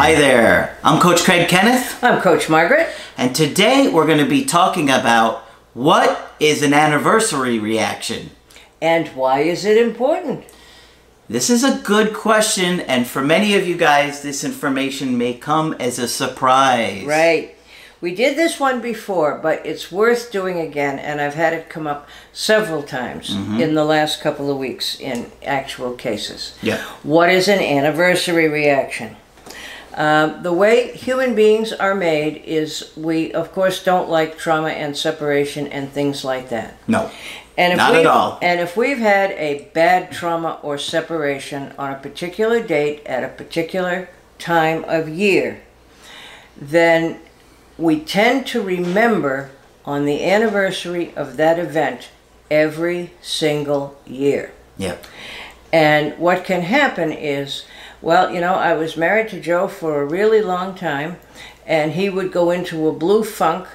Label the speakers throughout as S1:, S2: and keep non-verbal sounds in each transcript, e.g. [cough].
S1: Hi there, I'm Coach Craig Kenneth,
S2: I'm Coach Margaret.
S1: and today we're going to be talking about what is an anniversary reaction.
S2: And why is it important?
S1: This is a good question, and for many of you guys, this information may come as a surprise.
S2: Right. We did this one before, but it's worth doing again, and I've had it come up several times mm-hmm. in the last couple of weeks in actual cases.
S1: Yeah.
S2: What is an anniversary reaction? Um, the way human beings are made is we, of course, don't like trauma and separation and things like that.
S1: No.
S2: And if
S1: Not at all.
S2: And if we've had a bad trauma or separation on a particular date at a particular time of year, then we tend to remember on the anniversary of that event every single year.
S1: Yep.
S2: And what can happen is, well, you know, I was married to Joe for a really long time, and he would go into a blue funk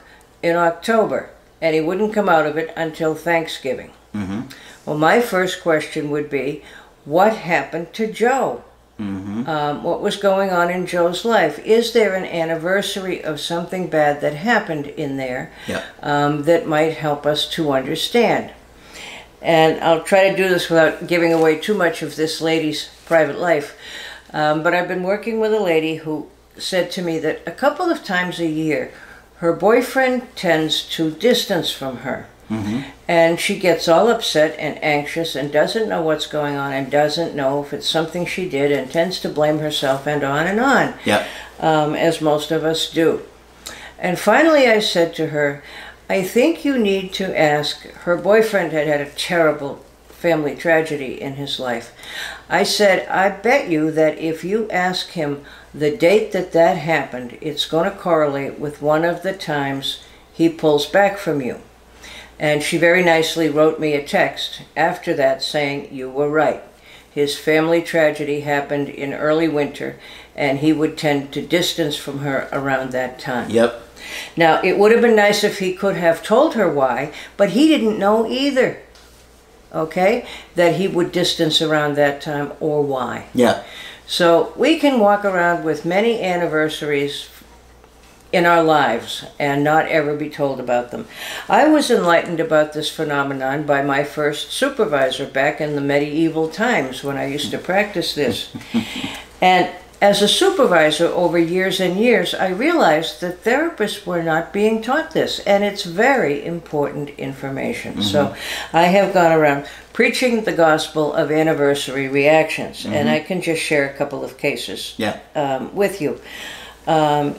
S2: in October, and he wouldn't come out of it until Thanksgiving.
S1: Mm-hmm.
S2: Well, my first question would be, what happened to Joe?
S1: Mm-hmm.
S2: Um, what was going on in Joe's life? Is there an anniversary of something bad that happened in there
S1: Yep.
S2: um, that might help us to understand? And I'll try to do this without giving away too much of this lady's private life. Um, but I've been working with a lady who said to me that a couple of times a year, her boyfriend tends to distance from her. And she gets all upset and anxious and doesn't know what's going on and doesn't know if it's something she did and tends to blame herself and on and on
S1: Yep.
S2: um, as most of us do. And finally, I said to her, I think you need to ask. Her boyfriend had had a terrible family tragedy in his life. I said, I bet you that if you ask him the date that that happened, it's going to correlate with one of the times he pulls back from you. And she very nicely wrote me a text after that saying, You were right. His family tragedy happened in early winter, and he would tend to distance from her around that time.
S1: Yep.
S2: Now, it would have been nice if he could have told her why, but he didn't know either. Okay? That he would distance around that time or why.
S1: Yeah.
S2: So we can walk around with many anniversaries in our lives and not ever be told about them. I was enlightened about this phenomenon by my first supervisor back in the medieval times when I used to practice this. [laughs] and as a supervisor over years and years, I realized that therapists were not being taught this, and it's very important information. So I have gone around preaching the gospel of anniversary reactions, and I can just share a couple of cases
S1: Yeah.
S2: um, with you. Um,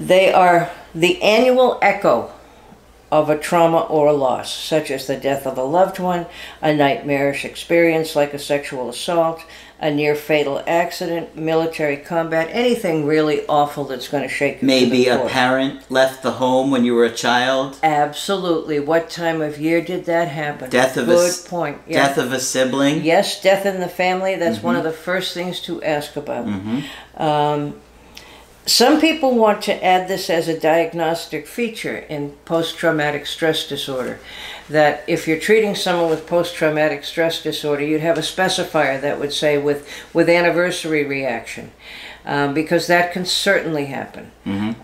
S2: they are the annual echo of a trauma or a loss, such as the death of a loved one, a nightmarish experience like a sexual assault, a near fatal accident, military combat, anything really awful that's going to shake you.
S1: Maybe a parent left the home when you were a child.
S2: Absolutely. What time of year did that happen?
S1: Death of a
S2: Good
S1: s-
S2: point. Yeah.
S1: Death of a sibling.
S2: Yes, death in the family. That's one of
S1: Mm-hmm.
S2: the first things to ask about. Um, some people want to add this as a diagnostic feature in post traumatic stress disorder. That if you're treating someone with post traumatic stress disorder, you'd have a specifier that would say with, with anniversary reaction. Um, because that can certainly happen.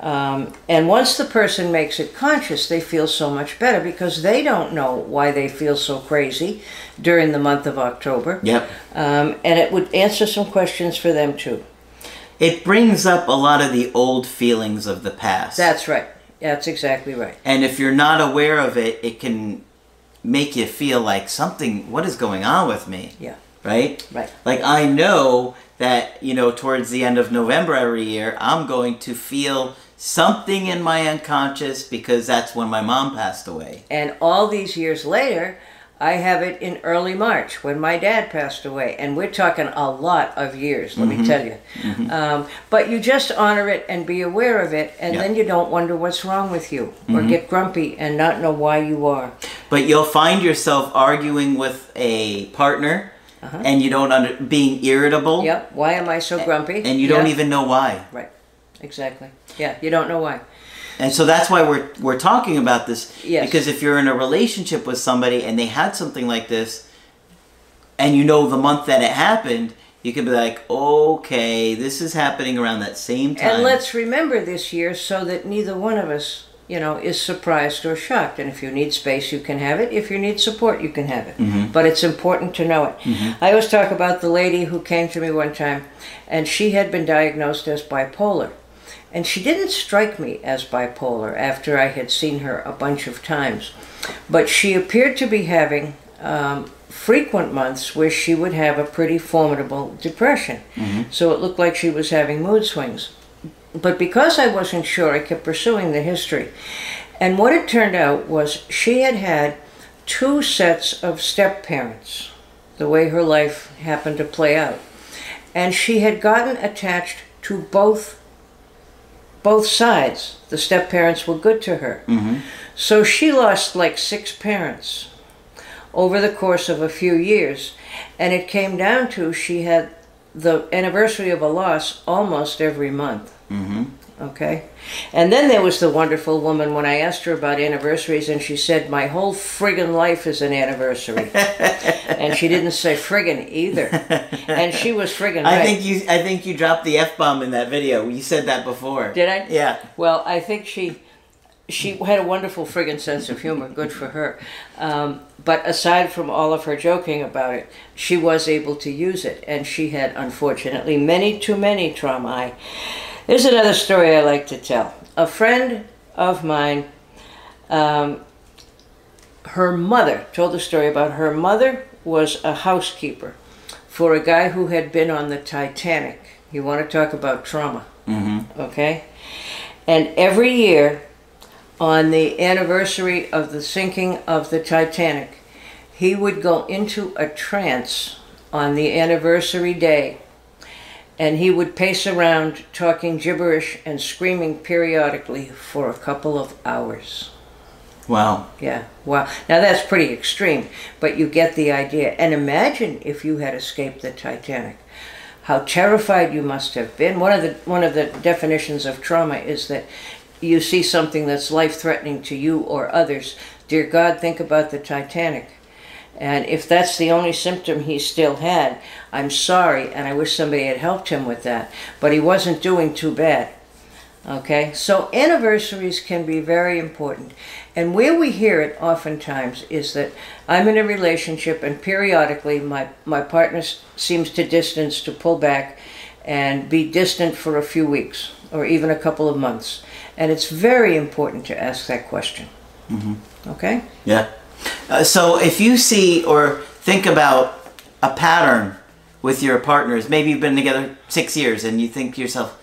S2: Um, and once the person makes it conscious, they feel so much better because they don't know why they feel so crazy during the month of October.
S1: Yep.
S2: Um, and it would answer some questions for them too.
S1: It brings up a lot of the old feelings of the past.
S2: That's right. That's exactly right.
S1: and if you're not aware of it, it can make you feel like something, what is going on with me?
S2: Yeah.
S1: Right?
S2: Right.
S1: Like I know that, you know, towards the end of November every year, I'm going to feel something in my unconscious because that's when my mom passed away.
S2: And all these years later, I have it in early March when my dad passed away. And we're talking a lot of years, let
S1: Mm-hmm.
S2: me tell you. Um, but you just honor it and be aware of it, and.
S1: Mm-hmm.
S2: then you don't wonder what's wrong with you or get grumpy and not know why you are.
S1: But you'll find yourself arguing with a partner and you don't under being irritable
S2: Uh-huh. Yep. Why am I so grumpy?
S1: and you don't even know why.
S2: Right. Exactly. Yeah. You don't know why.
S1: And so that's why we're we're talking about this
S2: Yes.
S1: because if you're in a relationship with somebody and they had something like this and you know the month that it happened, you could be like, "Okay, this is happening around that same time."
S2: And let's remember this year so that neither one of us, you know, is surprised or shocked. And if you need space, you can have it. If you need support, you can have it. Mm-hmm. But it's important to know it. Mm-hmm. I always talk about the lady who came to me one time, and she had been diagnosed as bipolar. And she didn't strike me as bipolar after I had seen her a bunch of times. But she appeared to be having um, frequent months where she would have a pretty formidable depression. So it looked like she was having mood swings. But because I wasn't sure, I kept pursuing the history. And what it turned out was she had had two sets of step parents, the way her life happened to play out. And she had gotten attached to both both sides. The step parents were good to her. So she lost like six parents over the course of a few years. And it came down to she had the anniversary of a loss almost every month.
S1: hmm
S2: Okay? And then there was the wonderful woman when I asked her about anniversaries, and she said, My whole friggin' life is an anniversary. [laughs] and she didn't say friggin' either. And she was friggin'
S1: I
S2: right.
S1: think you I think you dropped the F bomb in that video. You said that before.
S2: Did I?
S1: Yeah.
S2: Well, I think she she had a wonderful friggin' sense of humor. Good for her. Um, but aside from all of her joking about it, she was able to use it, and she had unfortunately many too many trauma. There's another story I like to tell. A friend of mine, um, her mother told a story about her mother was a housekeeper for a guy who had been on the Titanic. You want to talk about trauma?
S1: Mm-hmm.
S2: okay? And every year, on the anniversary of the sinking of the Titanic, he would go into a trance on the anniversary day, and he would pace around talking gibberish and screaming periodically for a couple of hours.
S1: Wow.
S2: Yeah, wow. Now that's pretty extreme, but you get the idea. And imagine if you had escaped the Titanic. How terrified you must have been. One of the one of the definitions of trauma is that you see something that's life-threatening to you or others. Dear God, think about the Titanic. And if that's the only symptom he still had, I'm sorry, and I wish somebody had helped him with that. But he wasn't doing too bad. Okay, so anniversaries can be very important. And where we hear it oftentimes is that I'm in a relationship and periodically my, my partner seems to distance, to pull back, and be distant for a few weeks or even a couple of months. And it's very important to ask that question. Mm-hmm. Okay?
S1: Yeah. Uh, so if you see or think about a pattern with your partners, maybe you've been together six years and you think to yourself,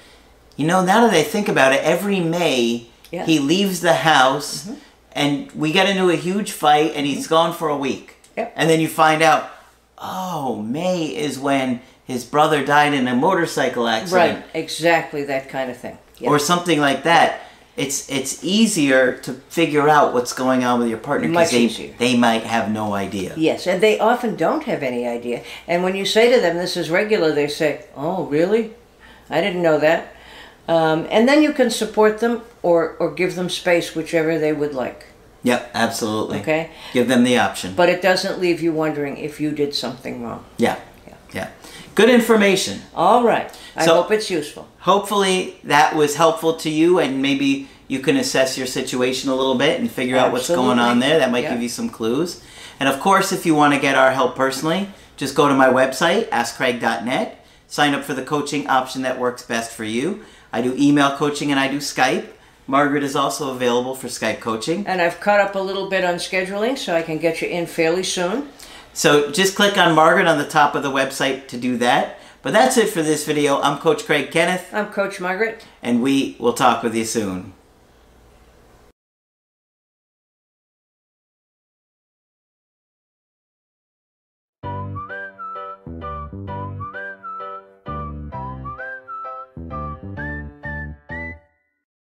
S1: you know, now that I think about it, every May
S2: Yeah.
S1: he leaves the house and we get into a huge fight and he's gone for a week.
S2: Yep.
S1: And then you find out, oh, May is when his brother died in a motorcycle accident
S2: Right, exactly that kind of thing. Yeah.
S1: or something like that. It's it's easier to figure out what's going on with your partner because they,
S2: easier.
S1: they might have no idea.
S2: Yes, and they often don't have any idea. And when you say to them, this is regular, they say, oh, really? I didn't know that. Um, and then you can support them or, or give them space, whichever they would like.
S1: Yep, absolutely.
S2: Okay?
S1: Give them the option.
S2: But it doesn't leave you wondering if you did something wrong.
S1: yeah.
S2: Yeah.
S1: Good information.
S2: All right. I
S1: So-
S2: hope it's useful.
S1: Hopefully that was helpful to you and maybe you can assess your situation a little bit and figure out what's going on there. That might
S2: Yeah.
S1: give you some clues. And of course, if you want to get our help personally, just go to my website, askcraig.net, sign up for the coaching option that works best for you. I do email coaching and I do Skype. Margaret is also available for Skype coaching.
S2: And I've caught up a little bit on scheduling, so I can get you in fairly soon.
S1: So just click on Margaret on the top of the website to do that. But that's it for this video. I'm Coach Craig Kenneth,
S2: I'm Coach Margaret.
S1: and we will talk with you soon.